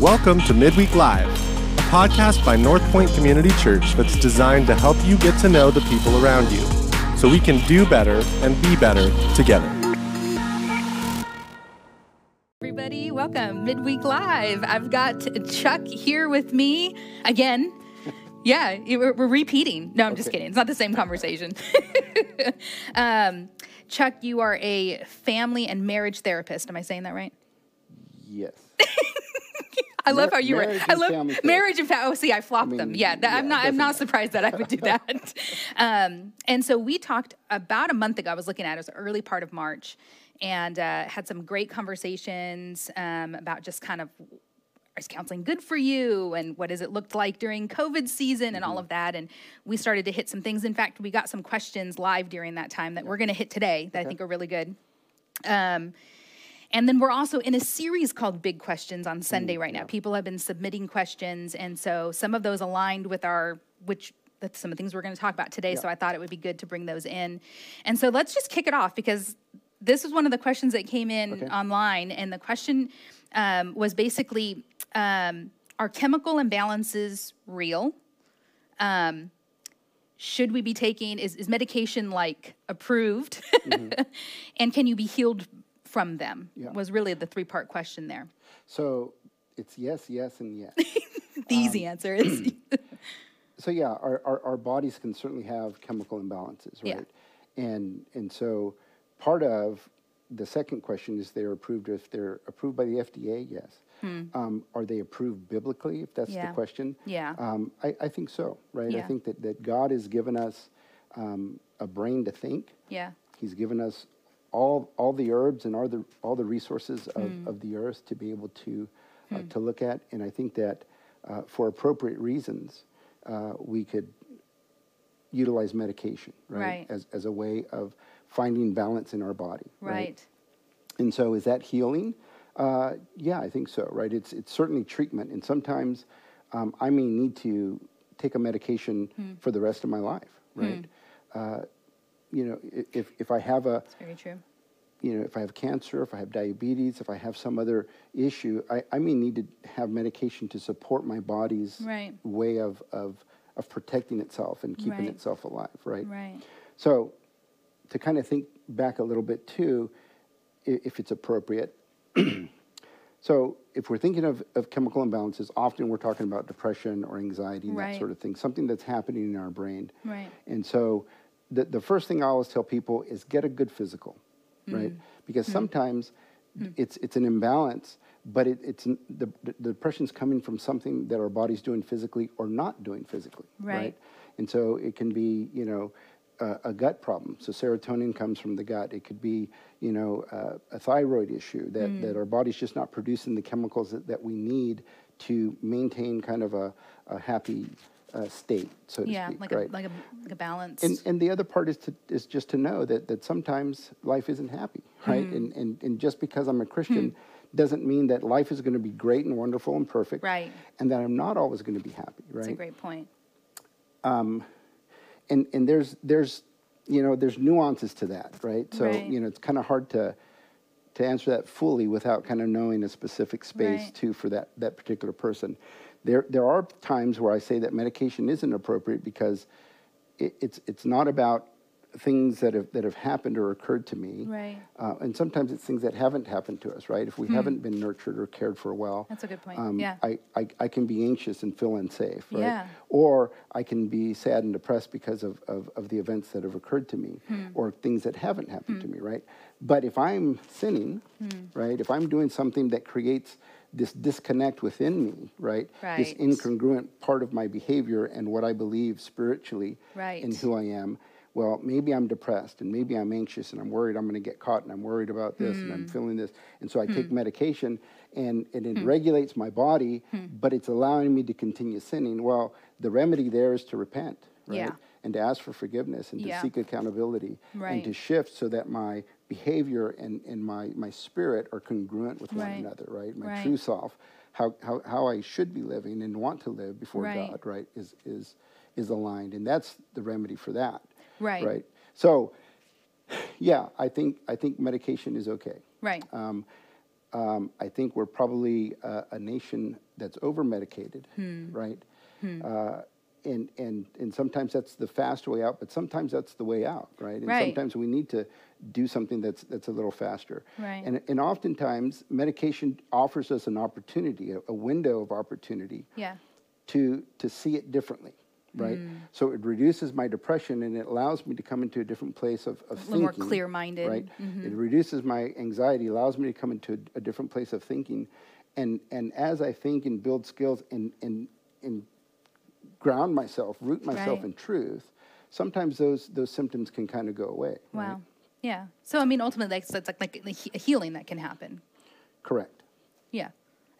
Welcome to Midweek Live, a podcast by North Point Community Church that's designed to help you get to know the people around you so we can do better and be better together. Everybody, welcome Midweek Live. I've got Chuck here with me again. Yeah, we're, we're repeating. No, I'm just kidding. It's not the same conversation. um, Chuck, you are a family and marriage therapist. Am I saying that right? Yes. I love how you were. I love marriage and family. Oh, see, I flopped them. mean, Yeah, that, I'm yeah, not. I'm doesn't surprised that I would do that. um, and so we talked about a month ago. I was looking at it, it was the early part of March, and uh, had some great conversations um, about just kind of is counseling good for you and what has it looked like during covid season and Mm-hmm. all of that and we started to hit some things in fact we got some questions live during that time that we're going to hit today that i think are really good um, and then we're also in a series called Big Questions on Sunday right now. People have been submitting questions, and so some of those aligned with our which that's some of the things we're going to talk about today. So I thought it would be good to bring those in. And so let's just kick it off because this is one of the questions that came in online, and the question um, was basically: um, Are chemical imbalances real? Um, should we be taking is, is medication like approved and can you be healed from them Yeah. was really the three part question there So it's yes, yes, and yes. the easy Um, answer is so yeah, our, our, our bodies can certainly have chemical imbalances, Yeah. right? And and so part of the second question is they're approved if they're approved by the FDA, yes. Um, are they approved biblically, if that's Hmm. Yeah. the question? Yeah. Um, I, I think so, right? Yeah. I think that, that God has given us um, a brain to think. yeah He's given us all all the herbs and all the all the resources of, Hmm. of the earth to be able to uh, to look at, and I think that uh, for appropriate reasons, uh, we could utilize medication, right, Right. as as a way of finding balance in our body, right and so, is that healing? Uh, yeah, I think so. Right? It's it's certainly treatment, and sometimes um, I may need to take a medication Hmm. for the rest of my life. Right? Uh, you know, if if I have a it's very true you know, if I have cancer, if I have diabetes, if I have some other issue, I, I may need to have medication to support my body's Right. way of, of, of protecting itself and keeping Right. itself alive, right? right So, to kind of think back a little bit too, i- if it's appropriate. so, if we're thinking of, of chemical imbalances, often we're talking about depression or anxiety and Right. that sort of thing, something that's happening in our brain. Right. And so, the, the first thing I always tell people is get a good physical, right? Because sometimes it's, it's an imbalance, but it, it's the, the depression's coming from something that our body's doing physically or not doing physically, Right. right? And so it can be, you know, a, a gut problem. So serotonin comes from the gut. It could be, you know, uh, a thyroid issue that, Mm. that our body's just not producing the chemicals that, that we need to maintain kind of a, a happy uh, state, so to yeah speak, like right? a like a like a balance and, and the other part is to is just to know that that sometimes life isn't happy, right? Mm-hmm. And, and and just because I'm a Christian doesn't mean that life is going to be great and wonderful and perfect, Right. And that I'm not always going to be happy, right? that's a great point. Um, and and there's there's you know there's nuances to that right so Right. you know it's kind of hard to to answer that fully without kind of knowing a specific space Right. too for that that particular person there there are times where i say that medication isn't appropriate because it, it's it's not about things that have that have happened or occurred to me Right. uh, and sometimes it's things that haven't happened to us right if we haven't been nurtured or cared for well Hmm. That's a good point. um, Yeah. I, I, I can be anxious and feel unsafe, right? Yeah. Or I can be sad and depressed because of, of, of the events that have occurred to me Hmm. or things that haven't happened to me, right? But if I'm sinning, Hmm. right, if I'm doing something that creates this disconnect within me, right? This incongruent part of my behavior and what I believe spiritually Right. in who I am, well, maybe I'm depressed and maybe I'm anxious and I'm worried I'm going to get caught and I'm worried about this and I'm Hmm. feeling this. And so I take medication and, and it regulates my body, Hmm. but it's allowing me to continue sinning. Well, the remedy there is to repent, right? Yeah. And to ask for forgiveness and to Yeah. seek accountability Right. and to shift so that my behavior and, and my, my spirit are congruent with one another, right? My Right. true self, how, how, how I should be living and want to live before Right. God, right, is, is, is aligned. And that's the remedy for that. Right. Right. So, yeah, I think I think medication is okay. Right. Um, um, I think we're probably a, a nation that's over medicated, right? Uh, and, and, and sometimes that's the fast way out, but sometimes that's the way out, right? And Right. sometimes we need to do something that's, that's a little faster. Right. And, and oftentimes, medication offers us an opportunity, a, a window of opportunity Yeah. to to see it differently, right? Mm. So it reduces my depression and it allows me to come into a different place of, of little more thinking, clear-minded. right? Mm-hmm. It reduces my anxiety, allows me to come into a, a different place of thinking, and and as I think and build skills and and and ground myself, root myself Right. in truth, sometimes those those symptoms can kind of go away. right? Wow. Yeah. So I mean, ultimately, it's like like a healing that can happen. Correct. Yeah.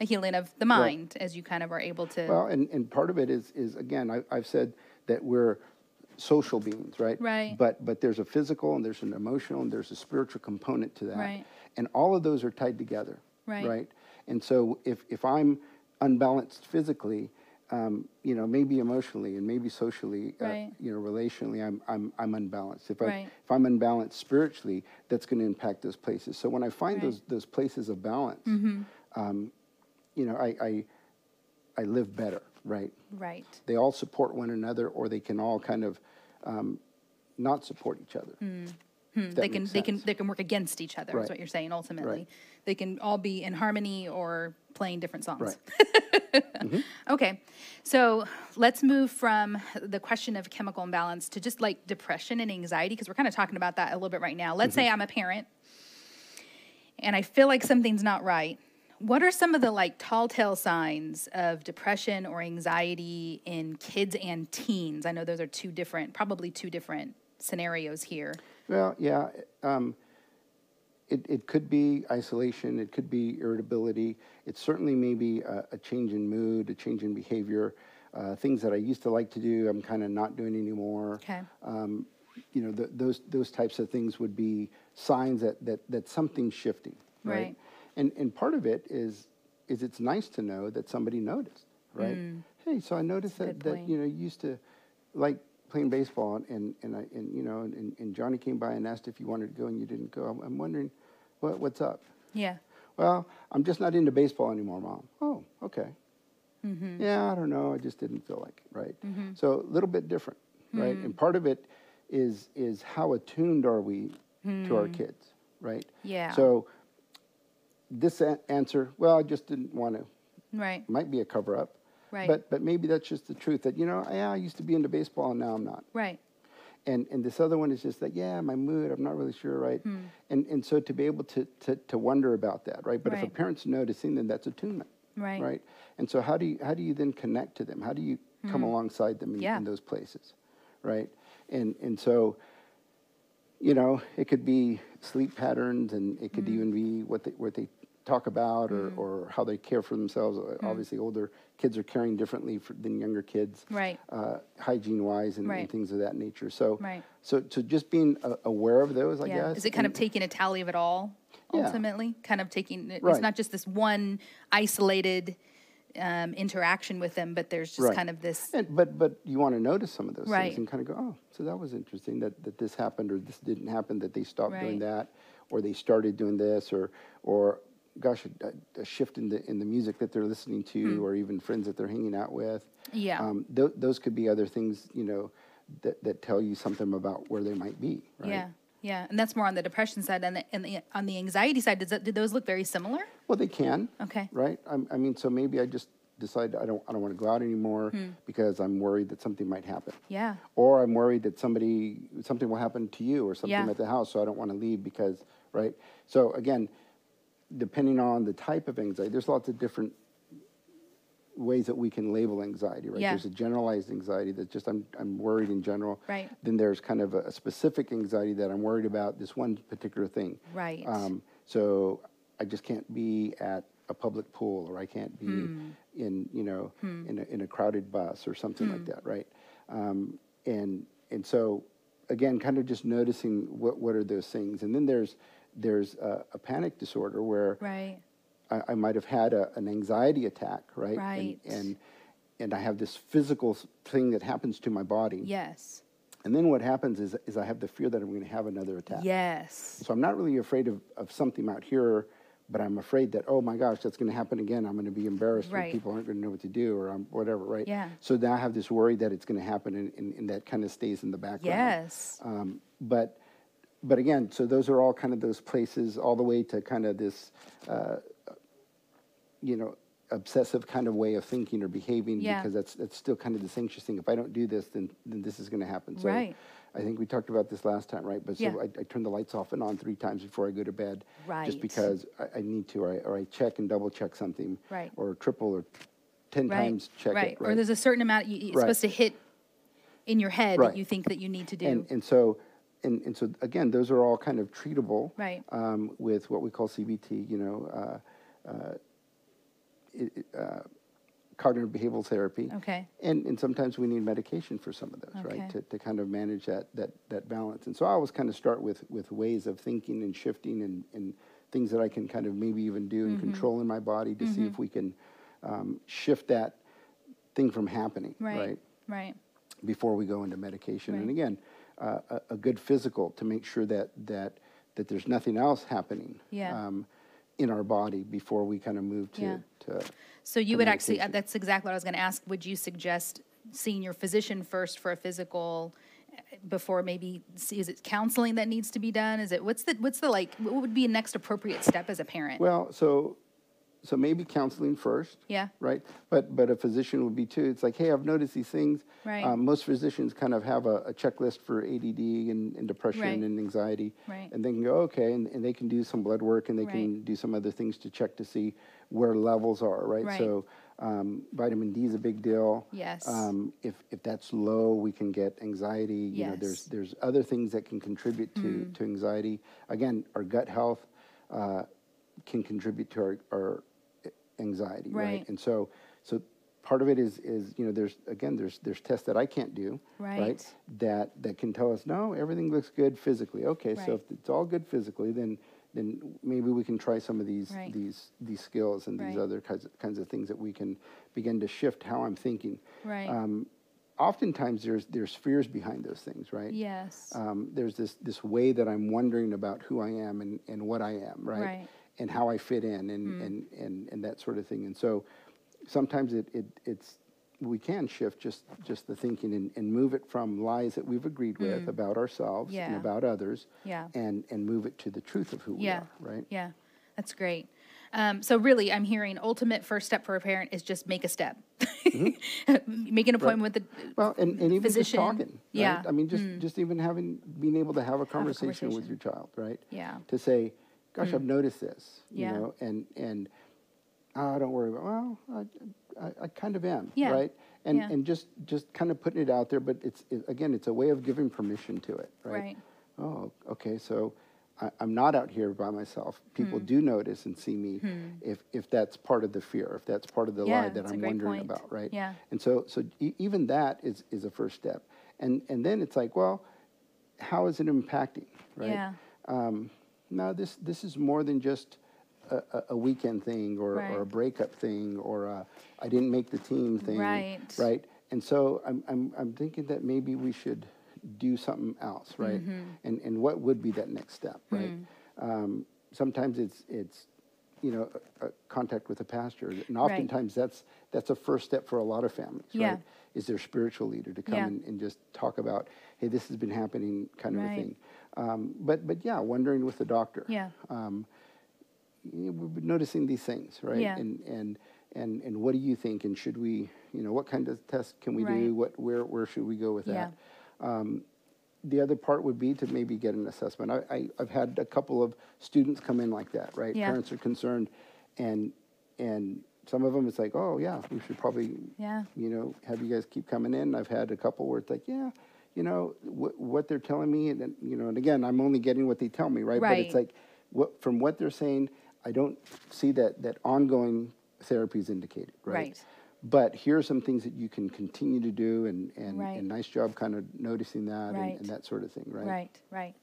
A healing of the mind as you kind of are able to. Well, and, and part of it is, is again, I, I've said that we're social beings, right? Right. But, but there's a physical and there's an emotional and there's a spiritual component to that. Right. And all of those are tied together. Right. Right. And so if, if I'm unbalanced physically, um, you know, maybe emotionally and maybe socially, Right. uh, you know, relationally, I'm, I'm, I'm unbalanced. If, I, Right. if I'm unbalanced spiritually, that's going to impact those places. So when I find Right. Mm-hmm. those, those places of balance, um, you know, I, I, I live better, right? right. They all support one another, or they can all kind of um, not support each other. Hmm, they can they can they can work against each other. Is what you're saying ultimately. Right. They can all be in harmony or playing different songs. Right. Okay, so let's move from the question of chemical imbalance to just like depression and anxiety, because we're kind of talking about that a little bit right now. Let's Mm-hmm. say I'm a parent and I feel like something's not right. What are some of the like tall tale signs of depression or anxiety in kids and teens? I know those are two different, probably two different scenarios here. Well, yeah. Um, it, it could be isolation, it could be irritability, it certainly may be a, a change in mood, a change in behavior. Uh, things that I used to like to do, I'm kind of not doing anymore. Okay. Um, you know, th those those types of things would be signs that that, that something's shifting, right? Right. And and part of it is is it's nice to know that somebody noticed, right? Hey, so I noticed that that you know you used to like playing baseball and and I, and you know and, and Johnny came by and asked if you wanted to go and you didn't go. I'm, I'm wondering what what's up. Yeah. Well, I'm just not into baseball anymore, mom. Oh, okay. Mm-hmm. Yeah, I don't know. I just didn't feel like it, right? Mm-hmm. So a little bit different, right? Mm-hmm. And part of it is is how attuned are we to our mm. kids, right? Yeah. So this a- answer, well, I just didn't want to. Right. Might be a cover up. Right. But but maybe that's just the truth that you know, yeah, I used to be into baseball and now I'm not. Right. And and this other one is just that, yeah, my mood, I'm not really sure, right? And and so to be able to to, to wonder about that, right? But if a parent's noticing, then that's attunement. Right. Right. And so how do you how do you then connect to them? How do you come alongside them in, Yeah. in those places? Right. And and so you know, it could be sleep patterns and it could Mm. even be what they what they talk about or, or how they care for themselves. Uh, Mm. Obviously older kids are caring differently for, than younger kids Right. uh, hygiene wise and, Right. and things of that nature. So, Right. so, so just being uh, aware of those, I yeah. guess. Is it kind of taking a tally of it all Yeah. ultimately? Kind of taking it's Right. not just this one isolated um, interaction with them, but there's just Right. kind of this And, but but you want to notice some of those Right. things and kind of go, oh, so that was interesting that, that this happened or this didn't happen, that they stopped doing that, or they started doing this, or or gosh, a, a shift in the in the music that they're listening to, or even friends that they're hanging out with. Yeah. Um, th- those could be other things, you know, that that tell you something about where they might be. Right? yeah. Yeah, and that's more on the depression side, and, the, and the, on the anxiety side, does that, do those look very similar? Well, they can. Okay. Right. I'm, I mean, so maybe I just decide I don't I don't want to go out anymore because I'm worried that something might happen. Yeah. Or I'm worried that somebody something will happen to you or something Yeah. at the house, so I don't want to leave because right. So again, depending on the type of anxiety, there's lots of different ways that we can label anxiety, right? Yeah. There's a generalized anxiety that's just I'm I'm worried in general. Right. Then there's kind of a, a specific anxiety that I'm worried about this one particular thing. Right. Um, so I just can't be at a public pool, or I can't be Hmm. in you know in a, in a crowded bus or something Hmm. like that, right? Um, and and so again, kind of just noticing what what are those things, and then there's there's a, a panic disorder where Right. I, I might have had a, an anxiety attack, right? Right. And, and and I have this physical thing that happens to my body. Yes. And then what happens is is I have the fear that I'm going to have another attack. Yes. So I'm not really afraid of, of something out here, but I'm afraid that oh my gosh, that's going to happen again. I'm going to be embarrassed, Right. or people aren't going to know what to do, or I'm whatever, right? Yeah. So now I have this worry that it's going to happen, and, and, and that kind of stays in the background. Yes. Um, but but again, so those are all kind of those places, all the way to kind of this, uh, you know, obsessive kind of way of thinking or behaving, Yeah. because that's that's still kind of this anxious thing. If I don't do this, then then this is going to happen. So Right. I think we talked about this last time, right? But so Yeah. I, I turn the lights off and on three times before I go to bed, Right. just because I, I need to, or I, or I check and double check something, Right. or triple or ten Right. times check right. it, right? Or there's a certain amount you, are Right. supposed to hit in your head that you think that you need to do. And, and so, and, and so again, those are all kind of treatable. Right. Um, with what we call CBT, you know, uh, uh, it, uh, cognitive behavioral therapy. Okay. And, and sometimes we need medication for some of those, Okay. right? To, to kind of manage that, that, that balance. And so I always kind of start with, with ways of thinking and shifting and, and things that I can kind of maybe even do Mm-hmm. and control in my body to see if we can um, shift that thing from happening, right. right? Right. before we go into medication. And again, uh, a, a good physical to make sure that that that there's nothing else happening Yeah. um, in our body before we kind of move to Yeah. to. So you would actually, that's exactly what I was going to ask. Would you suggest seeing your physician first for a physical uh, before maybe, is it counseling that needs to be done? Is it, what's the, what's the like, what would be a next appropriate step as a parent? Well, so so maybe counseling first. Yeah. Right. But but a physician would be too. It's like, hey, I've noticed these things. Right. Um, most physicians kind of have a, a checklist for ADD and, and depression Right. and anxiety. Right. And they can go, okay, and, and they can do some blood work and they can do some other things to check to see where levels are. Right. Right. So um, vitamin D is a big deal. Yes. Um, if if that's low, we can get anxiety. You Yes. Mm. there's there's other things that can contribute to to anxiety. Again, our gut health. Uh, can contribute to our, our anxiety, right. Right. And so, so part of it is is you know there's again there's there's tests that I can't do, Right. That that can tell us no everything looks good physically. Okay, so if it's all good physically, then then maybe we can try some of these Right. these these skills and these Right. other kinds of, kinds of things that we can begin to shift how I'm thinking. Right. Um, oftentimes there's there's fears behind those things, right? Yes. um, there's this this way that I'm wondering about who I am and, and what I am, right? Right. Hmm. And how I fit in and, and, and, and that sort of thing. And so sometimes it, it it's we can shift just just the thinking and, and move it from lies that we've agreed with about ourselves and Hmm. About others Yeah. and and move it to the truth of who Yeah. we are, right? Yeah, that's great. Um, so really, I'm hearing ultimate first step for a parent is just make a step, make an appointment with the Well, and, and even just talking. Right? yeah. Hmm. I mean, just just even having being able to have a conversation, with conversation. your child, right? Yeah. To say, "Gosh, I've noticed this," you know, and and oh, don't worry about. Well, I, I, I kind of am, Yeah. right? And Yeah. and just just kind of putting it out there, but it's it, again, it's a way of giving permission to it, right? Right. Oh, okay, so. I, I'm not out here by myself. People do notice and see me. If if that's part of the fear, if that's part of the Yeah, lie that I'm wondering point. about, right? Yeah. And so, so e- even that is, is a first step. And, and then it's like, well, how is it impacting, right? Yeah. Um, no, this, this is more than just a, a- weekend thing or, or a breakup thing or a, I didn't make the team thing. Right. Right. And so I'm, I'm, I'm thinking that maybe we should do something else, right? Mm-hmm. And, and what would be that next step, right? Hmm. Um, sometimes it's, it's, you know, a, a contact with a pastor, and oftentimes that's that's a first step for a lot of families, Yeah. right? Is their spiritual leader to come Yeah. and, and just talk about, hey, this has been happening, kind of Right. a thing. Um, but but yeah, wondering with the doctor. Yeah. Um, we've been noticing these things, right? Yeah. And and and and what do you think? And should we, you know, what kind of test can we Right. do? What where where should we go with Yeah. that? Um, the other part would be to maybe get an assessment. I, I, I've had a couple of students come in like that, right? Yeah. Parents are concerned, and and some of them it's like, oh yeah, we should probably, Yeah. you know, have you guys keep coming in. I've had a couple where it's like, yeah, you know, what what they're telling me, and you know, and again, I'm only getting what they tell me, right? right. But it's like, what from what they're saying, I don't see that that ongoing therapy is indicated, right? Right. But here are some things that you can continue to do, and and, Right. and nice job kind of noticing that Right. and, and that sort of thing, right? Right, right.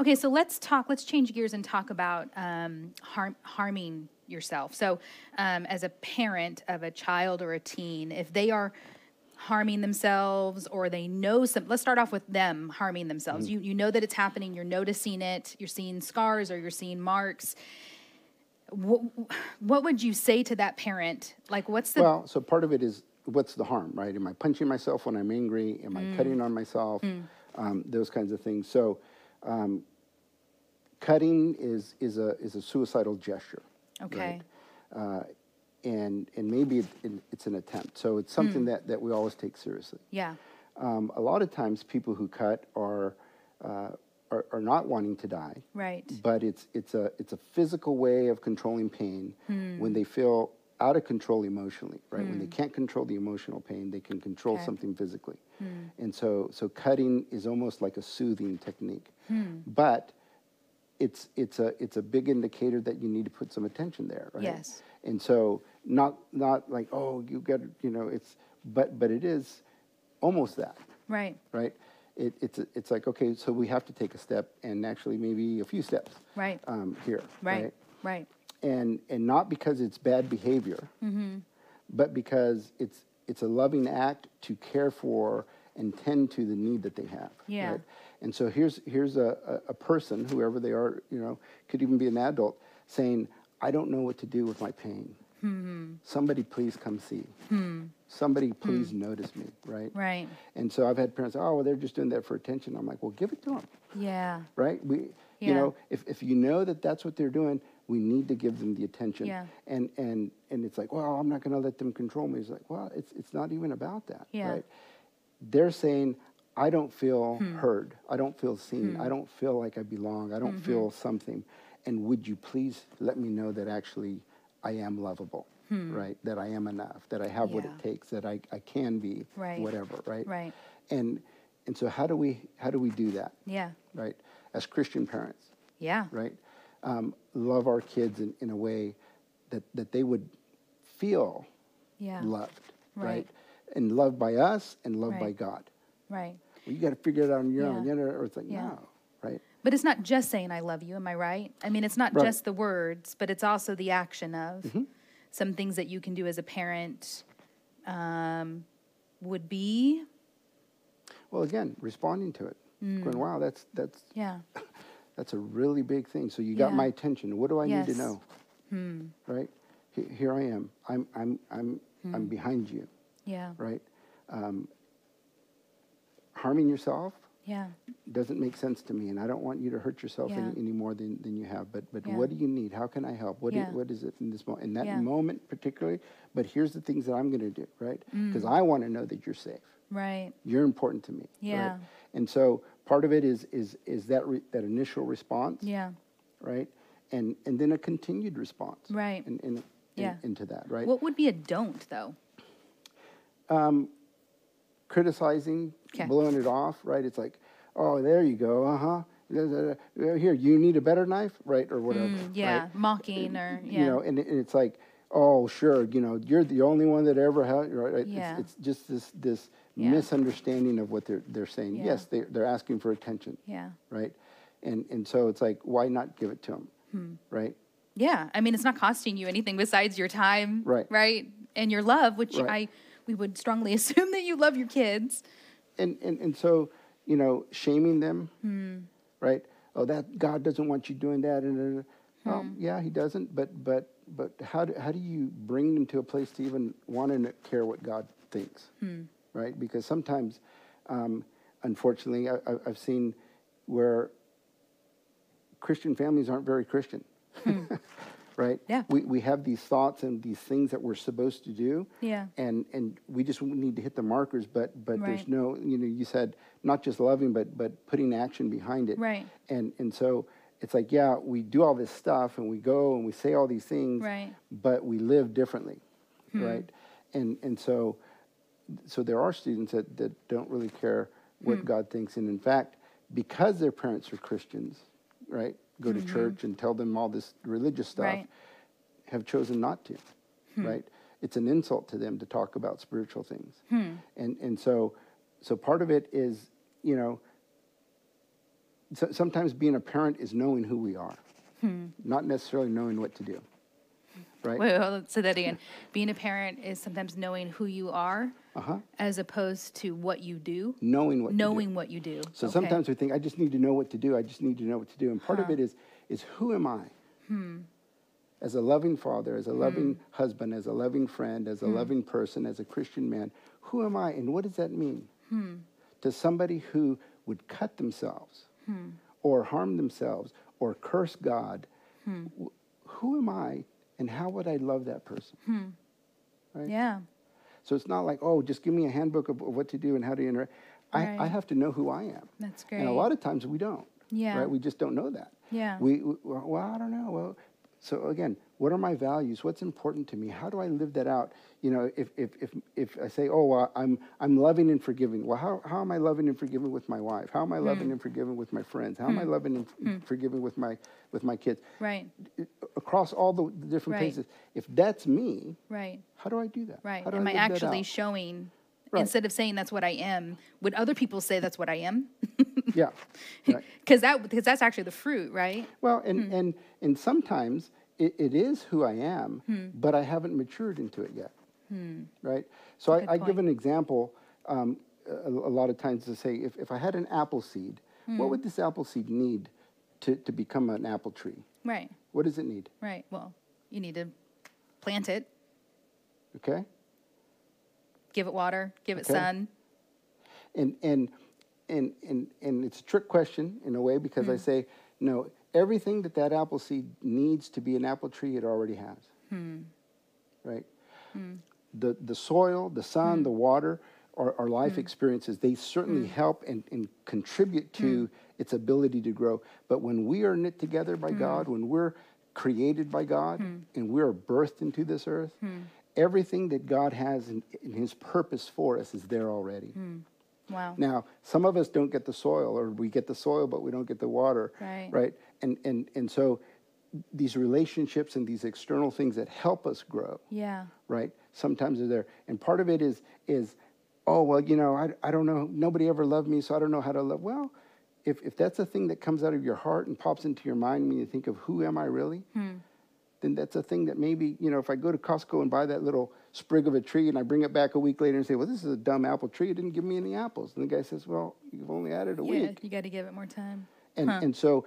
Okay, so let's talk, let's change gears and talk about um, harm, harming yourself. So, um, as a parent of a child or a teen, if they are harming themselves or they know some, let's start off with them harming themselves. Mm-hmm. You, you know that it's happening, you're noticing it, you're seeing scars or you're seeing marks. what, what would you say to that parent? Like, what's the Well, so part of it is what's the harm, right? Am I punching myself when I'm angry? Am I cutting Mm. on myself? Um, those kinds of things. So, um, cutting is is a is a suicidal gesture. okay? Uh, and and maybe it, it, it's an attempt. So it's Hmm. something that, that we always take seriously. Yeah, Um, a lot of times, people who cut are, uh, are are not wanting to die, right. but it's it's a it's a physical way of controlling pain Hmm. when they feel out of control emotionally right when they can't control the emotional pain they can control Okay. something physically Hmm. and so so cutting is almost like a soothing technique Hmm. but it's it's a it's a big indicator that you need to put some attention there right Yes. and so not not like oh you got you know it's but but it is almost that Right, right? It, it's it's like okay, so we have to take a step, and actually maybe a few steps, right, um, here, right, right. And and not because it's bad behavior, Mm-hmm. but because it's it's a loving act to care for and tend to the need that they have. Yeah. Right? And so here's here's a, a, a person, whoever they are, you know, could even be an adult, saying, I don't know what to do with my pain. Mm-hmm. Somebody please come see. Somebody please notice me, right? Hmm. Right. And so I've had parents, oh, well, they're just doing that for attention. I'm like, well, give it to them, Yeah, right? We, Yeah. you know, if, if you know that that's what they're doing, we need to give them the attention. Yeah. And and and it's like, well, I'm not going to let them control me. It's like, well, it's it's not even about that, Yeah. right? They're saying, I don't feel Hmm. heard. I don't feel seen. I don't feel like I belong. I don't Mm-hmm. feel something. And would you please let me know that actually I am lovable, right? That I am enough. That I have what Hmm. It takes. That I, I can be Right. whatever, right? Right. And and so how do we how do we do that, yeah, right? As Christian parents, yeah, right? Um, love our kids in, in a way that, that they would feel yeah. loved, right. Right. And loved by us and loved by God. Right. Well, you got to figure it out on your own. Yeah. You know, or it's like, Yeah. no, right? But it's not just saying I love you, am I right? I mean, it's not Right. just the words, but it's also the action of Mm-hmm. some things that you can do as a parent um, would be, Well, again, responding to it, Mm. going, wow, that's that's yeah, that's a really big thing. So you got Yeah. my attention. What do I need to know? Hmm. Right? He- Here I am. I'm I'm I'm Hmm. I'm behind you. Yeah, Right? Um, harming yourself yeah, doesn't make sense to me, and I don't want you to hurt yourself Yeah. any, any more than, than you have. But but Yeah. what do you need? How can I help? What Yeah. what is it in this moment? In that Yeah. moment, particularly. But here's the things that I'm going to do, right? Mm. Because I want to know that you're safe. right, You're important to me. Yeah. Right? And so part of it is is is that re, that initial response, yeah, right? And and then a continued response, Right. And in, in- Yeah. into that, right? What would be a don't though? Criticizing, 'Kay. blowing it off, right? It's like, oh, there you go, uh huh. Here, you need a better knife, right, or whatever. Mm, yeah, right? mocking or yeah, You know, and, and it's like, oh, sure, you know, you're the only one that ever had, right? It's- Yeah. It's, just this this Yeah. misunderstanding of what they're they're saying. Yeah. Yes, they they're asking for attention, yeah, right? And and so it's like, why not give it to them, Hmm. right? yeah. I mean, it's not costing you anything besides your time, Right. Right, and your love, which Right. I we would strongly assume that you love your kids. and, and, and so, you know, shaming them, Hmm. right? Oh, that God doesn't want you doing that. And, well, Hmm. yeah, he doesn't. But, but, but how do, how do you bring them to a place to even want to care what God thinks, Hmm. right? Because sometimes, um, unfortunately, I, I- I've seen where Christian families aren't very Christian. right? Hmm. Yeah. We, we have these thoughts and these things that we're supposed to do. Yeah. And and we just need to hit the markers, but but there's no, you know, you said not just loving, but but putting action behind it. Right. And and so it's like, yeah, we do all this stuff and we go and we say all these things, Right. but we live differently, right? And and so so there are students that, that don't really care what Hmm. God thinks. And in fact, because their parents are Christians, right, go to church and tell them all this religious stuff, Mm-hmm. Right. have chosen not to, Hmm. right? It's an insult to them to talk about spiritual things. Hmm. And, and so, so part of it is, you know, so, sometimes being a parent is knowing who we are, Hmm. not necessarily knowing what to do, right? Wait, hold on, say that again. Being a parent is sometimes knowing who you are Uh-huh. as opposed to what you do. Knowing what to do. Knowing what you do. So Okay. sometimes we think, I just need to know what to do. I just need to know what to do. And part of it is, is who am I? Hmm. as a loving father, as a hmm. loving husband, as a loving friend, as a hmm. loving person, as a Christian man, who am I and what does that mean? To somebody who would cut themselves or harm themselves or curse God, wh- who am I and how would I love that person? Hmm. Right? Yeah. So it's not like, oh, just give me a handbook of, what to do and how to interact. I, I have to know who I am. That's great. And a lot of times we don't. Yeah. Right? We just don't know that. Yeah. We, we well, well, I don't know. Well, so again, what are my values? What's important to me? How do I live that out? You know, if if if, if I say, oh, well, I'm I'm loving and forgiving. Well, how, how am I loving and forgiving with my wife? How am I loving Hmm. and forgiving with my friends? How am I loving and forgiving with my with my kids? Right. Across all the, the different Right. places. If that's me, Right. how do I do that? Right. How do Am I that actually showing Right. instead of saying that's what I am, would other people say that's what I am? yeah. Right. Because that because that's actually the fruit, right? Well, and Hmm. and and sometimes it, it is who I am, Hmm. but I haven't matured into it yet. Right. So I, I give an example. Um, a, a lot of times to say, if, if I had an apple seed, Hmm. what would this apple seed need to, to become an apple tree? Right. What does it need? Right. Well, you need to plant it, Okay. give it water, give it Okay. sun. And and and and and it's a trick question in a way because Hmm. I say no. Everything that that apple seed needs to be an apple tree, it already has. Hmm. Right. The the soil, the sun, Hmm. the water, our, our life experiences, they certainly help and, and contribute to Hmm. its ability to grow. But when we are knit together by God, when we're created by God, Hmm. and we're birthed into this earth, everything that God has in, in His purpose for us is there already. Hmm. Wow. Now, some of us don't get the soil, or we get the soil, but we don't get the water. Right. Right. And and and so these relationships and these external things that help us grow, Yeah. right? Sometimes they're there, and part of it is is, oh well, you know, I I don't know, nobody ever loved me, so I don't know how to love. Well, if if that's a thing that comes out of your heart and pops into your mind when you think of who am I really, hmm. Then that's a thing that maybe, you know, if I go to Costco and buy that little sprig of a tree and I bring it back a week later and say, well, this is a dumb apple tree. It didn't give me any apples. And the guy says, well, you've only added a Yeah. week. You got to give it more time. And, and so,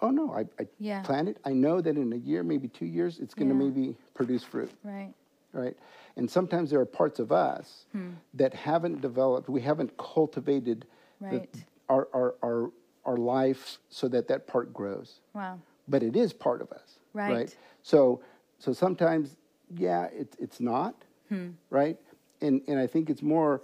oh no, I, I Yeah. plant it. I know that in a year, maybe two years, it's going to Yeah. maybe produce fruit, Right. right? And sometimes there are parts of us Hmm. that haven't developed, we haven't cultivated the- our, our, our, our life so that that part grows Wow. but it is part of us, Right. So, so sometimes, yeah, it's it's not, Hmm. right? And and I think it's more.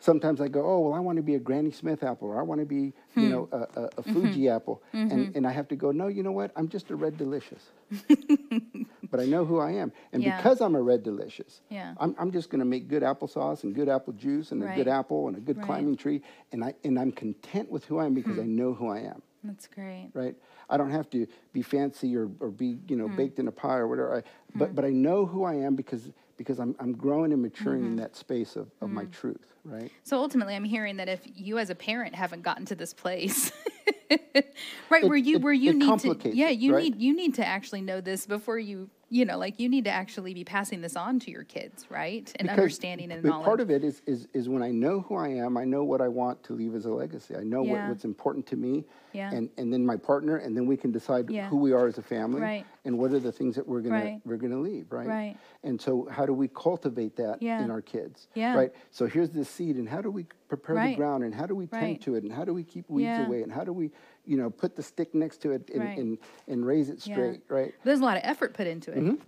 Sometimes I go, oh well, I want to be a Granny Smith apple, or I want to be, Hmm. you know, a, a, a Mm-hmm. Fuji apple, and and I have to go, no, you know what? I'm just a Red Delicious, but I know who I am, and Yeah. because I'm a Red Delicious, Yeah. I'm I'm just going to make good applesauce and good apple juice and a good apple and a good Right. climbing tree, and I and I'm content with who I am because Hmm. I know who I am That's great. right? I don't have to be fancy or, or be, you know, baked in a pie or whatever. I, but, but I know who I am because, because I'm, I'm growing and maturing Mm-hmm. in that space of, of Hmm. my truth, right? So ultimately, I'm hearing that if you as a parent haven't gotten to this place, right, It- where you where you need to, yeah, you right? need you need to actually know this before you, you know, like you need to actually be passing this on to your kids, right, and Because- understanding and knowledge. part of it is, is, is when I know who I am, I know what I want to leave as a legacy. I know Yeah. what, what's important to me Yeah. and, and then my partner, and then we can decide Yeah. who we are as a family Right. and what are the things that we're gonna Right. we're gonna leave, right? Right. And so how do we cultivate that in our kids? Yeah. Right. So here's the seed, and how do we prepare the ground, and how do we tend to it, and how do we keep weeds away, and how do we, you know, put the stick next to it and Right. and, and raise it Yeah. straight, right? There's a lot of effort put into it.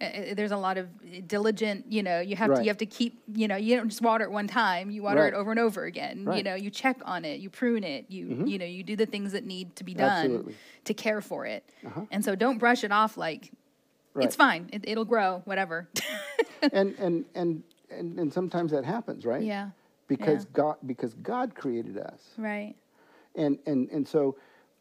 Uh, uh, There's a lot of diligent, you know, you have to you have to keep, you know, you don't just water it one time. You water Right. it over and over again. You know, you check on it, you prune it, you you know, you do the things that need to be done Absolutely. to care for it. Uh-huh. And so don't brush it off like Right. it's fine. It, it'll grow, whatever. and, and and and and sometimes that happens, right? Yeah. Because Yeah. God because God created us. right. And and and so,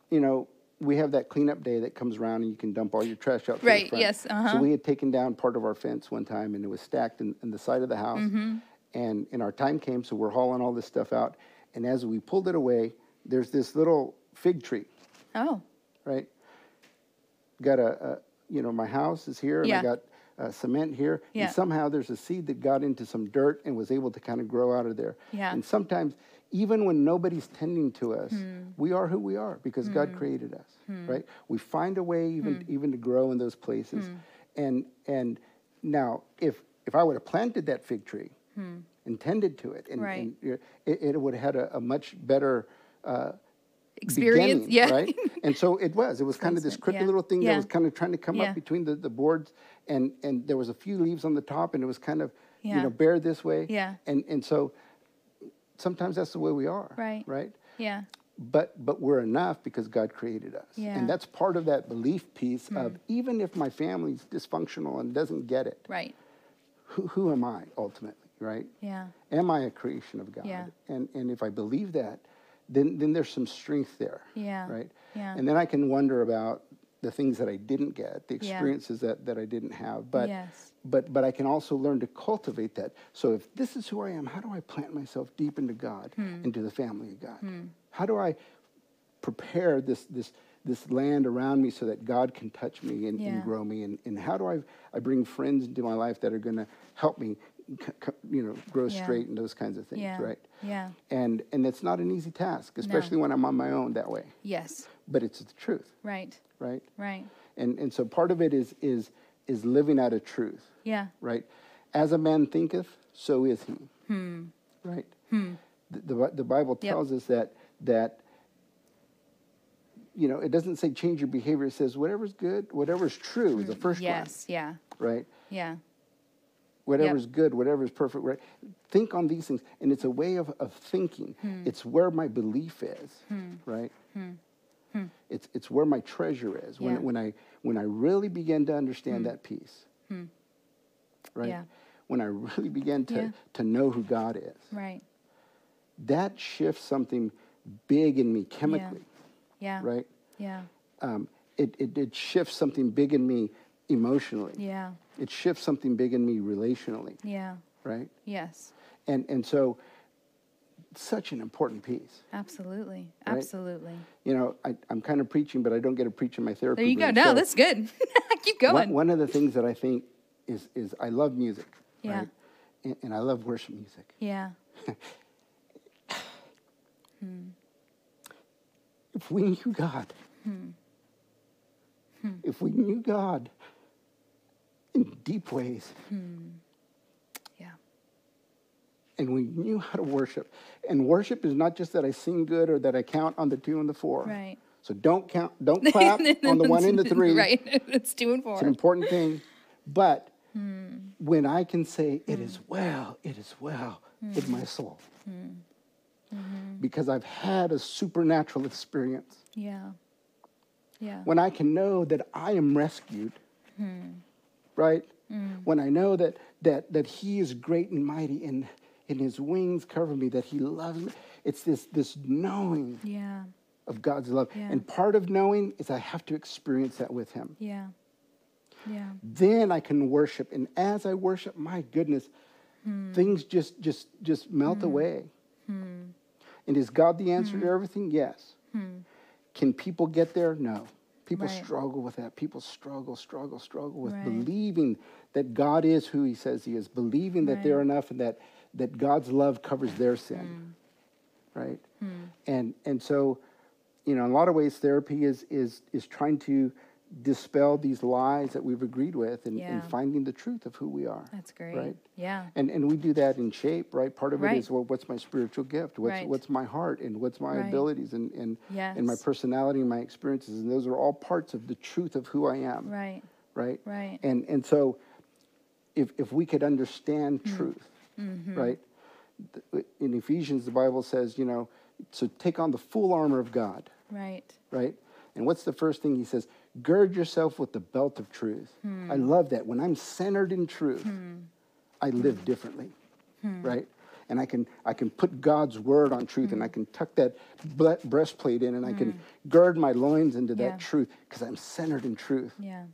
you know, we have that cleanup day that comes around and you can dump all your trash out. Right, yes, uh-huh. So we had taken down part of our fence one time and it was stacked in, in the side of the house. Mm-hmm. And and our time came, so we're hauling all this stuff out. And as we pulled it away, there's this little fig tree, Oh. right? Got a, you know, my house is here and Yeah. I got uh, cement here. Yeah. And somehow there's a seed that got into some dirt and was able to kind of grow out of there. Yeah. And sometimes, even when nobody's tending to us, Hmm. we are who we are because God created us, right? We find a way even Hmm. even to grow in those places. And and now, if if I would have planted that fig tree, intended to it, and, Hmm. Right. and it, it would have had a, a much better uh, Experience, beginning, yeah. right? And so it was. It was kind of this crooked yeah. little thing Yeah. that was kind of trying to come up between the, the boards, and and there was a few leaves on the top, and it was kind of you know bare this way. Yeah. And and so sometimes that's the way we are. Right. Right. Yeah. But but we're enough because God created us, Yeah. Hmm. and that's part of that belief piece of even if my family's dysfunctional and doesn't get it, Right. who, who am I ultimately, right? Yeah. Am I a creation of God? Yeah. And and if I believe that, then then there's some strength there. Yeah. Right. Yeah. And then I can wonder about the things that I didn't get, the Yeah. experiences that, that I didn't have. But Yes. but but I can also learn to cultivate that. So if this is who I am, how do I plant myself deep into God, Hmm. into the family of God? How do I prepare this this this land around me so that God can touch me and, Yeah. and grow me? And, and how do I I bring friends into my life that are going to help me, you know, grow Yeah. straight and those kinds of things, Yeah. right? Yeah. And and it's not an easy task, especially when I'm on my own that way. Yes. But it's the truth, Right. right? Right. And and so part of it is is is living out a truth, Yeah. right? As a man thinketh, so is he. Hmm. Right? The, the the Bible Yep. tells us that that you know, it doesn't say change your behavior. It says whatever's good, whatever's true is the first Yes. Yeah. right? Yeah. Whatever's good, whatever's perfect, right? Think on these things. And it's a way of, of thinking. Hmm. It's where my belief is, right? It's, it's where my treasure is. When, Yeah. Hmm. when, I, when I really begin to understand that piece, right? Yeah. When I really begin to, Yeah. to know who God is, Right. that shifts something big in me chemically, Yeah. right? Yeah. Um, it, it, it shifts something big in me emotionally. Yeah. It shifts something big in me relationally, Yeah. right? Yes. And, and so, such an important piece. Absolutely. Right? Absolutely. You know, I, I'm kind of preaching, but I don't get to preach in my therapy. There you go. No, So that's good. Keep going. One, one of the things that I think is, is I love music, Yeah. right? And, and I love worship music. yeah. If we knew God, Hmm. if we knew God in deep ways, Yeah. and we knew how to worship, and worship is not just that I sing good or that I count on the two and the four. Right. So don't count, don't clap on the one and the three. right. it's two and four. It's an important thing. But Hmm. when I can say, it is well, it is well with Hmm. my soul, Mm-hmm. because I've had a supernatural experience, yeah. Yeah. when I can know that I am rescued, Hmm. Right? Mm. When I know that, that, that He is great and mighty and, and His wings cover me, that He loves me. It's this, this knowing yeah. of God's love. Yeah. And part of knowing is I have to experience that with Him. Yeah. Yeah. then I can worship. And as I worship, my goodness, Hmm. things just just just melt away. And is God the answer Hmm. to everything? Yes. Can people get there? No. People Right. struggle with that. People struggle, struggle, struggle with Right. believing that God is who He says He is, believing that they're enough and that that God's love covers their sin. Hmm. Right? Hmm. And and so, you know, in a lot of ways, therapy is is is trying to dispel these lies that we've agreed with and, and finding the truth of who we are. That's great. Right? Yeah. And and we do that in shape, right? Part of Right. it is well, what's my spiritual gift? What's Right. what's my heart and what's my Right. abilities and and, and my personality and my experiences. And those are all parts of the truth of who I am. Right. Right. Right. And and so if if we could understand Mm. truth, Mm-hmm. right? In Ephesians the Bible says, you know, so take on the full armor of God Right. right? And what's the first thing he says? Gird yourself with the belt of truth. Hmm. I love that. When I'm centered in truth, I live differently, Hmm. right? And I can I can put God's word on truth, Hmm. and I can tuck that breastplate in, and I can gird my loins into Yeah. that truth because I'm centered in truth. Yeah.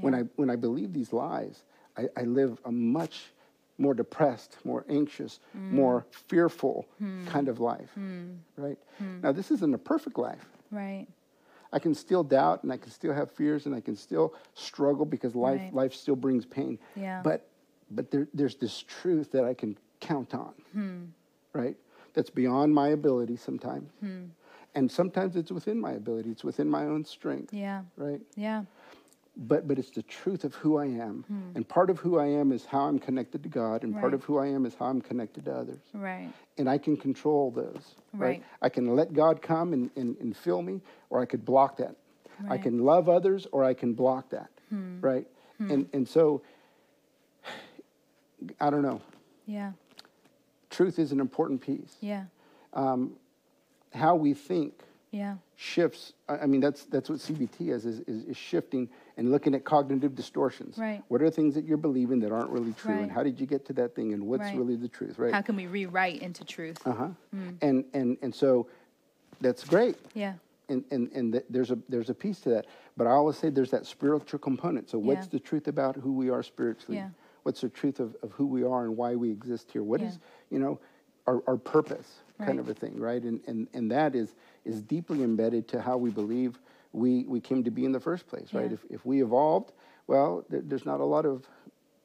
When I when I believe these lies, I, I live a much more depressed, more anxious, Mm. more fearful Hmm. kind of life, right? Now this isn't a perfect life. Right. I can still doubt and I can still have fears and I can still struggle because life Right. life still brings pain. Yeah. But but there, there's this truth that I can count on. Hmm. Right? That's beyond my ability sometimes. Hmm. And sometimes it's within my ability. It's within my own strength. Yeah. Right? Yeah. But but it's the truth of who I am. Hmm. And part of who I am is how I'm connected to God, and part Hmm. Of who I am is how I'm connected to others. Right. And I can control those. Right. Right. I can let God come and, and, and fill me, or I could block that. Right. I can love others, or I can block that. Hmm. Right. Hmm. And and so I don't know. Yeah. Truth is an important piece. Yeah. Um, how we think Yeah. shifts. I I mean, that's that's what CBT is, is is is shifting and looking at cognitive distortions. Right. What are things that you're believing that aren't really true, and how did you get to that thing, and what's Right. really the truth, right? How can we rewrite into truth? Uh huh. And and and so that's great. Yeah. And and and th- there's a there's a piece to that, but I always say there's that spiritual component. So what's Yeah. the truth about who we are spiritually? Yeah. What's the truth of, of who we are and why we exist here? What is Yeah. you know our, our purpose kind Right. of a thing, right? And and and that is is deeply embedded to how we believe we we came to be in the first place, right? If if we evolved, well, there, there's not a lot of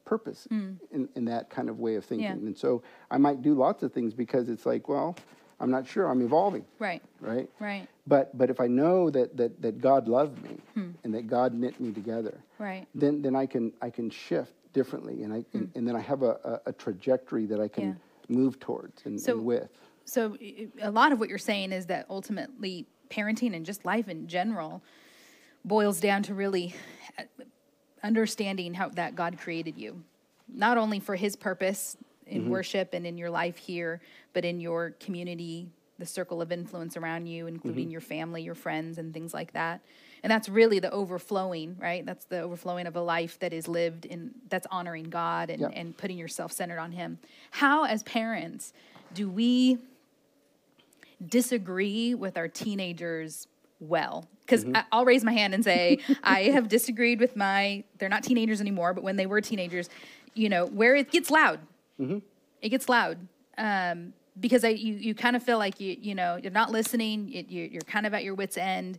purpose Hmm. in, in that kind of way of thinking. Yeah. And so I might do lots of things because it's like, well, I'm not sure. I'm evolving, Right. right? Right. But but if I know that that, that God loved me and that God knit me together, Hmm. Right. then then I can I can shift differently and I and, and then I have a, a, a trajectory that I can Hmm. Yeah. move towards and, So- and with. So a lot of what you're saying is that ultimately parenting and just life in general boils down to really uh, understanding how that God created you, not only for His purpose in worship and in your life here, but in your community, the circle of influence around you, including your family, your friends, and things like that. And that's really the overflowing, right? That's the overflowing of a life that is lived in that's honoring God and, Yep. and putting yourself centered on Him. How, as parents, do we disagree with our teenagers well because i'll raise my hand and say i have disagreed with my they're not teenagers anymore but when they were teenagers you know where it gets loud it gets loud um, because I, you, you kind of feel like you you know you're not listening you, you, you're kind of at your wits end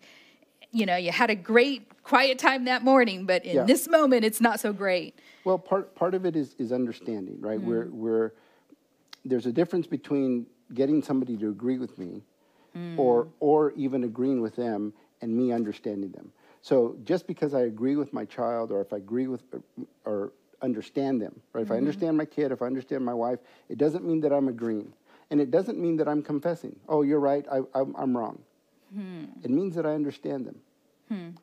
you know you had a great quiet time that morning but in Yeah. this moment it's not so great Well, part part of it is is understanding, right? Mm. Where where there's a difference between getting somebody to agree with me, Mm. or or even agreeing with them and me understanding them. So just because I agree with my child, or if I agree with or understand them, right? If Mm-hmm. I understand my kid, if I understand my wife, it doesn't mean that I'm agreeing, and it doesn't mean that I'm confessing. Oh, you're right. I, I'm, I'm wrong. Hmm. It means that I understand them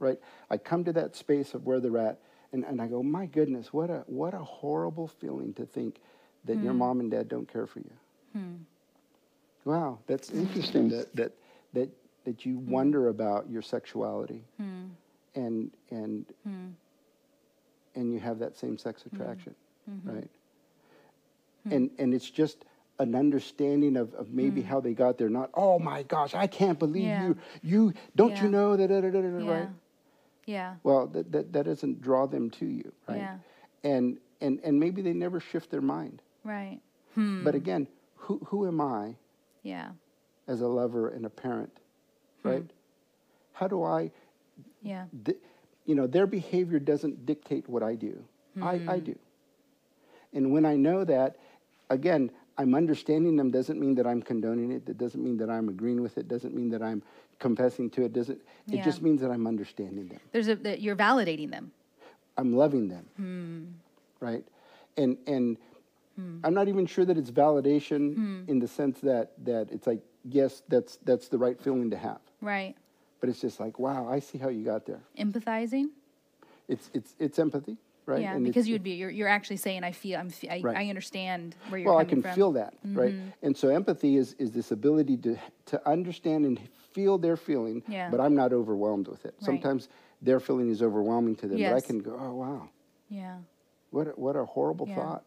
right? I come to that space of where they're at, and, and I go, my goodness, what a what a horrible feeling to think that your mom and dad don't care for you. Wow, that's interesting that that that that you hmm. wonder about your sexuality, hmm. and and hmm. and you have that same sex attraction, mm-hmm. right? And and it's just an understanding of, of maybe how they got there. Not, oh my gosh, I can't believe Yeah. you. You don't Yeah. you know that, da, da, da, da, da, yeah right? yeah Well, that, that, that doesn't draw them to you, right? Yeah. And, and, and maybe they never shift their mind. right But again, who, who am I yeah as a lover and a parent, right? How do I, yeah th- you know, their behavior doesn't dictate what I do. I, I do. And when I know that, again, I'm understanding them doesn't mean that I'm condoning it. That doesn't mean that I'm agreeing with it. Doesn't mean that I'm confessing to it. Doesn't. It Yeah. just means that I'm understanding them. there's a that you're validating them I'm loving them, Hmm. right? And and I'm not even sure that it's validation Hmm. in the sense that that it's like yes, that's that's the right feeling to have, right but it's just like wow, I see how you got there. empathizing It's it's it's empathy, right? Yeah, And because you would be. You're, you're actually saying, "I feel. I'm. I, Right. I understand where you're well, I can from." Mm-hmm. feel that, right? And so empathy is is this ability to to understand and feel their feeling, Yeah. but I'm not overwhelmed with it. Right. Sometimes their feeling is overwhelming to them, but I can go, oh wow, Yeah. what a, what a horrible Yeah. thought.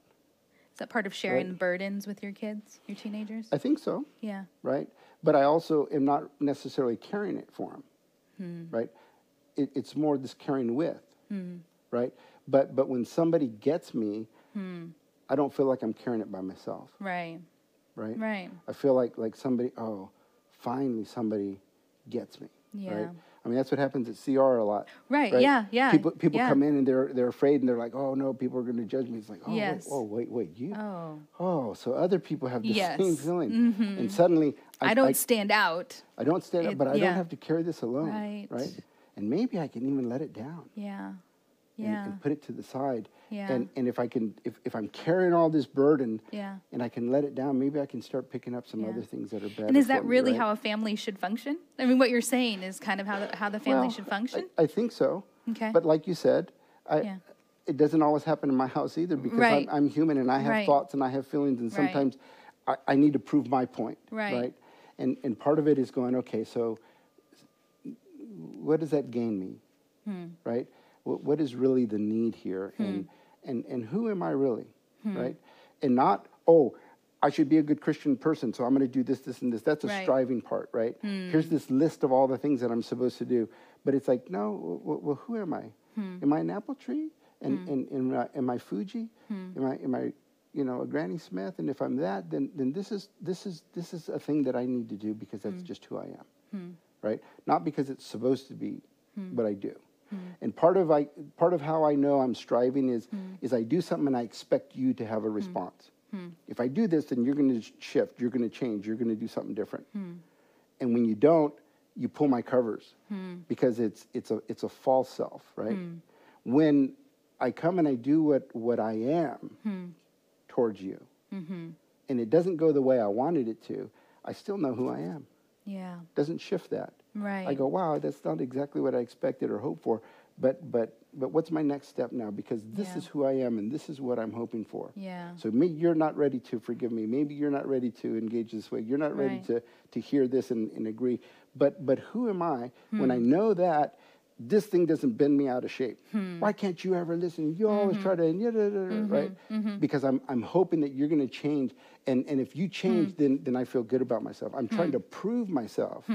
Is that part of sharing Right. burdens with your kids, your teenagers? I think so. yeah. right? But I also am not necessarily carrying it for them, Hmm. right? It, it's more this carrying with, right? But but when somebody gets me, Hmm. I don't feel like I'm carrying it by myself, Right. right? Right. I feel like like somebody, oh, finally somebody gets me, Yeah. right? I mean, that's what happens at CR a lot. Right, yeah, yeah, People people yeah. come in and they're they're afraid and they're like, oh no, people are going to judge me. It's like, oh, Yes. wait, oh wait, wait, you. Oh. Oh, so other people have the Yes. same feeling, mm-hmm. and suddenly I, don't stand out. I don't stand It- up, but I don't have to carry this alone, Right. right? And maybe I can even let it down Yeah. And, Yeah. and put it to the side. Yeah. And and if I can, if, if I'm carrying all this burden, Yeah. and I can let it down, maybe I can start picking up some Yeah. other things that are better. And is that for me, really right? how a family should function? I mean, what you're saying is kind of how the, how the family Well, should function. I, I think so. Okay. But like you said, I, Yeah. it doesn't always happen in my house either because Right. I'm, I'm human and I have Right. thoughts and I have feelings and sometimes I, I need to prove my point. Right. And and part of it is going, okay, so what does that gain me? Hmm. Right? What, what is really the need here? And, and and who am I really? Hmm. Right? And not, oh, I should be a good Christian person, so I'm going to do this, this, and this. That's a Right. Hmm. striving part, right? Here's this list of all the things that I'm supposed to do. But it's like, no, well, well who am I? Hmm. Am I an apple tree? And, and, and am, I, am I Fuji? Hmm. Am I, am I, you know, a Granny Smith? And if I'm that, then, then this, is, this, is, this is a thing that I need to do because that's just who I am, right? Not because it's supposed to be, but I do. Mm. And part of, I, part of how I know I'm striving is, mm. is I do something and I expect you to have a mm. response. If I do this, then you're going to shift, you're going to change, you're going to do something different. And when you don't, you pull my covers because it's, it's, a, it's a false self, right? When I come and I do what, what I am towards you, mm-hmm. and it doesn't go the way I wanted it to, I still know who I am. yeah. Doesn't shift that. I go, wow, that's not exactly what I expected or hoped for, but but but what's my next step now? Because this Yeah. is who I am and this is what I'm hoping for. Yeah. So maybe you're not ready to forgive me. Maybe you're not ready to engage this way. You're not ready Right. to to hear this and, and agree. But but who am I when Hmm. I know that this thing doesn't bend me out of shape? Hmm. Why can't you ever listen? You always Mm-hmm. try to yeah, da, da, da, right? Because I'm I'm hoping that you're going to change. And and if you change, Hmm. then then I feel good about myself. I'm trying to prove myself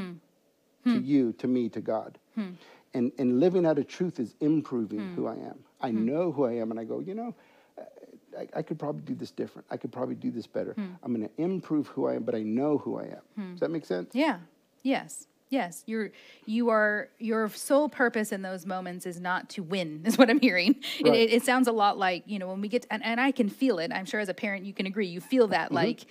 to hmm. you, to me, to God. Hmm. And, and living out of truth is improving hmm. who I am. I know who I am, and I go, you know, I, I could probably do this different. I could probably do this better. I'm going to improve who I am, but I know who I am. Does that make sense? Yeah. Yes. Yes. You're you are your sole purpose in those moments is not to win, is what I'm hearing. It, Right. it, it sounds a lot like, you know, when we get and, and I can feel it. I'm sure as a parent you can agree. You feel Mm-hmm. that like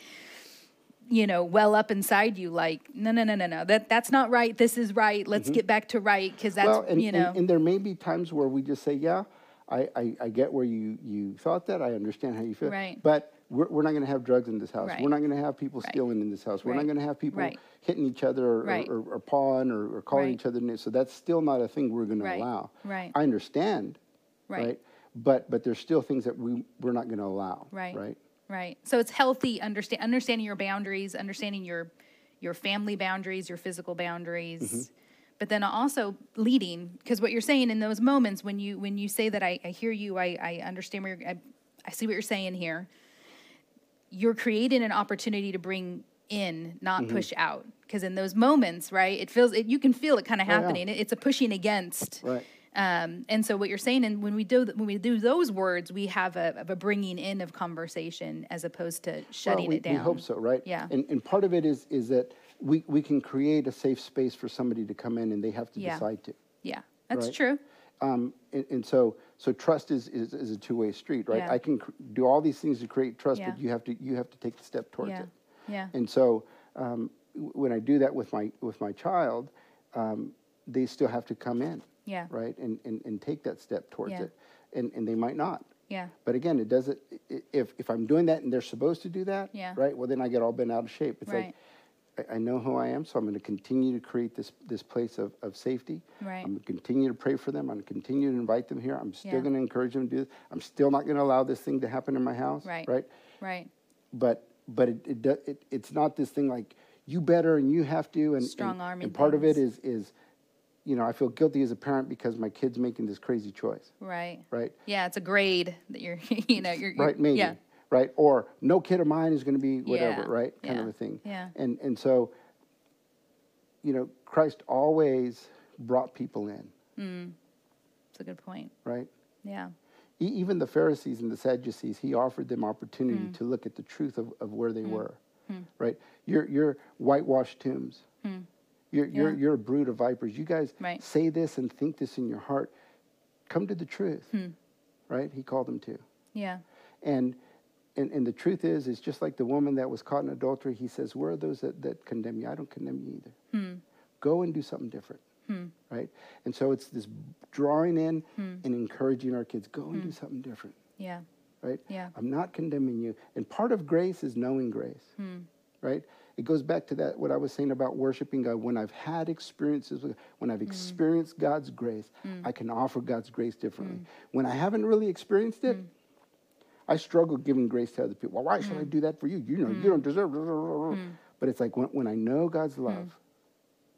you know, well up inside you, like, no, no, no, no, no. That that's not right. This is right. Let's get back to right because that's Mm-hmm. well, and, you know. and, there may be times where we just say, yeah, I, I, I get where you, you thought that. I understand how you feel. Right. But we're, we're not going to have drugs in this house. Right. We're not going to have people Right. stealing in this house. We're not going to have people Right. hitting each other or, Right. or, or pawing or, or calling Right. each other names. So that's still not a thing we're going Right. to allow. Right. I understand. Right. But but there's still things that we we're not going to allow. Right. Right. Right. So it's healthy understand understanding your boundaries, understanding your your family boundaries, your physical boundaries. Mm-hmm. But then also leading, because what you're saying in those moments when you when you say that I, I hear you, I, I understand where you're, I, I see what you're saying here. You're creating an opportunity to bring in, not Mm-hmm. push out. Because in those moments, right, it feels it, you can feel it kind of Oh, yeah. happening. It- It's a pushing against. Right. Um, and so what you're saying, and when we do when we do those words, we have a, of a bringing in of conversation as opposed to shutting well, we, it down. We hope so, right? Yeah. And, and part of it is is that we, we can create a safe space for somebody to come in and they have to Yeah. decide to. Yeah, that's Right. true. Um, and, and so so trust is, is, is a two way street, right? Yeah. I can cr- do all these things to create trust, Yeah. but you have to you have to take the step towards it. yeah, And so um, w- when I do that with my with my child, um, they still have to come in, yeah, right? And, and, and take that step towards Yeah. it, and and they might not. yeah, But again, it doesn't. If if I'm doing that and they're supposed to do that, Yeah. right? Well, then I get all bent out of shape. It's Right. like I, I know who I am, so I'm going to continue to create this this place of, of safety. Right. I'm going to continue to pray for them. I'm going to continue to invite them here. I'm still Yeah. going to encourage them to do this. I'm still not going to allow this thing to happen in my house. Right. Right. right. But but it, it, it it's not this thing like you better and you have to and and- Strong-arming And part of it is is you know I feel guilty as a parent because my kid's making this crazy choice. Right. Right. Yeah, it's a grade that you're, you know, you're, you're right maybe Yeah. right or no kid of mine is going to be whatever Yeah, right kind of a thing yeah. and and so you know christ always brought people in It's a good point. right Yeah. e- even the pharisees and the sadducees he offered them opportunity Hmm. to look at the truth of, of where they were right your your whitewashed tombs Hmm. You're, you're, you're a brood of vipers. You guys Right. say this and think this in your heart. Come to the truth, Hmm. right? He called them to. Yeah. And, and, and the truth is, it's just like the woman that was caught in adultery. He says, Where are those that, that condemn you? I don't condemn you either. Hmm. Go and do something different. Hmm. Right? And so it's this drawing in hmm. and encouraging our kids go and do something different. Yeah. Right? Yeah. I'm not condemning you. And part of grace is knowing grace. Right? It goes back to that, what I was saying about worshiping God. When I've had experiences, with, when I've mm. experienced God's grace, mm. I can offer God's grace differently. Mm. When I haven't really experienced it, I struggle giving grace to other people. Well, why should I do that for you? You know, you don't deserve. But it's like when, when I know God's love,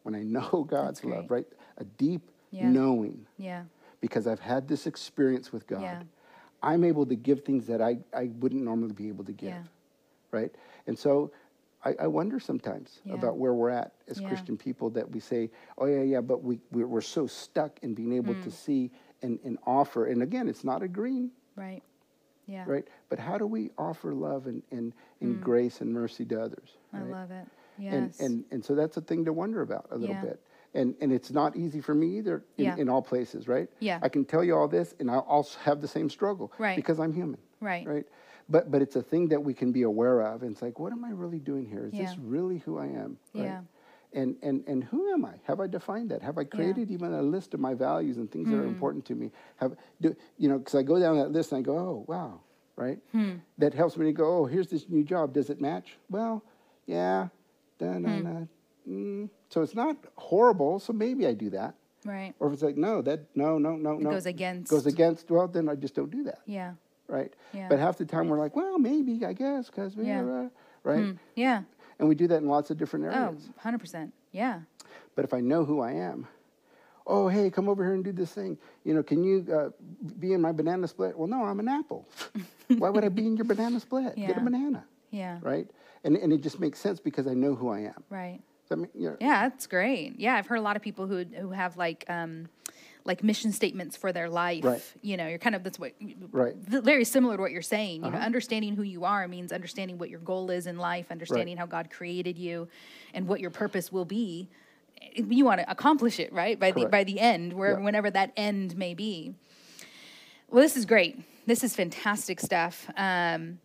when I know God's love, right? A deep Yeah. knowing, Yeah. because I've had this experience with God, Yeah. I'm able to give things that I, I wouldn't normally be able to give, Yeah. right? And so I, I wonder sometimes Yeah. about where we're at as Yeah. Christian people that we say, oh, yeah, yeah, but we, we're, we're so stuck in being able Mm. to see and, and offer. And again, it's not agreeing, Right. Yeah. right? But how do we offer love and, and, and grace and mercy to others? Mm. I love it. And, Yes. and, and so that's a thing to wonder about a little Yeah. bit. And, and it's not easy for me either in, Yeah. in all places, right? Yeah. I can tell you all this and I'll also have the same struggle. Right. Because I'm human. Right. Right. But, but it's a thing that we can be aware of. And it's like, what am I really doing here? Is Yeah. this really who I am? Right? Yeah. And, and, and who am I? Have I defined that? Have I created even a list of my values and things that Hmm. are important to me? Have do you know? Because I go down that list and I go, oh wow, right? Hmm. That helps me to go, oh, here's this new job. Does it match? Well, yeah. Da, na, Hmm. Mm. So it's not horrible. So maybe I do that. right. Or if it's like, no, that no, no, no, no, goes against- goes against. Well, then I just don't do that Yeah. Right? Yeah. But half the time we're like, well, maybe, I guess, because we Yeah. are, uh, right? Yeah. And we do that in lots of different Oh, areas. 100%. Yeah. But if I know who I am, oh, hey, come over here and do this thing. You know, can you uh, be in my banana split? Well, no, I'm an apple. Why would I be in your banana split? Get a banana, Yeah. right? And, and it just makes sense because I know who I am. Right. That make- you know, Yeah, that's great. Yeah, I've heard a lot of people who who have like um like mission statements for their life. Right. You know, you're kind of that's what Right. Uh-huh. very similar to what you're saying. You know, understanding who you are means understanding what your goal is in life, understanding how God created you, and what your purpose will be. You want to accomplish it, right? By the by the end, where Yeah. whenever that end may be. Well, this is great. This is fantastic stuff. Um,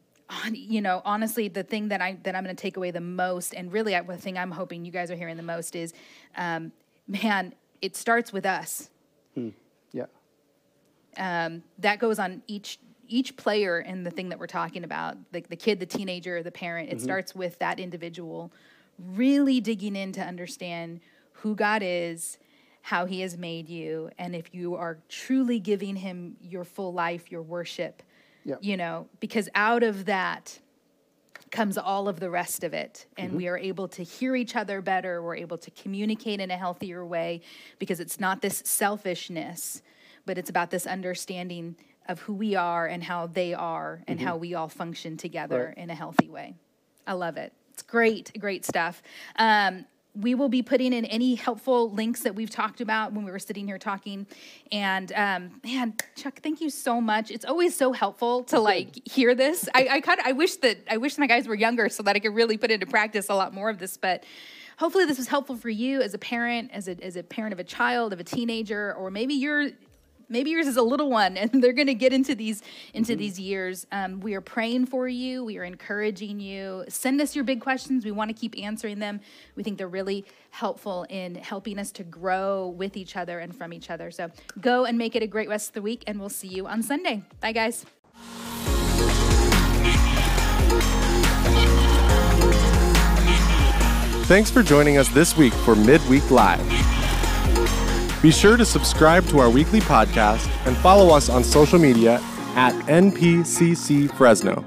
you know, honestly, the thing that I that I'm going to take away the most, and really, I, the thing I'm hoping you guys are hearing the most is, um, man, it starts with us. Yeah, Um, that goes on each each player in the thing that we're talking about, the the kid, the teenager, the parent. It starts with that individual really digging in to understand who God is, how He has made you, and if you are truly giving Him your full life, your worship. Yeah. You know, because out of that comes all of the rest of it. And we are able to hear each other better. We're able to communicate in a healthier way because it's not this selfishness, but it's about this understanding of who we are and how they are and how we all function together Right. in a healthy way. I love it. It's great, great stuff. Um, we will be putting in any helpful links that we've talked about when we were sitting here talking. And um, man, Chuck, thank you so much. It's always so helpful to like hear this. I, I kind of I wish that I wish my guys were younger so that I could really put into practice a lot more of this. But hopefully, this was helpful for you as a parent, as a as a parent of a child, of a teenager, or maybe you're maybe yours is a little one and they're going to get into these into these years. Um, we are praying for you. We are encouraging you. Send us your big questions. We want to keep answering them. We think they're really helpful in helping us to grow with each other and from each other. So go and make it a great rest of the week and we'll see you on sunday. Bye guys. Thanks for joining us this week for Midweek Live. Be sure to subscribe to our weekly podcast and follow us on social media at NPCC Fresno.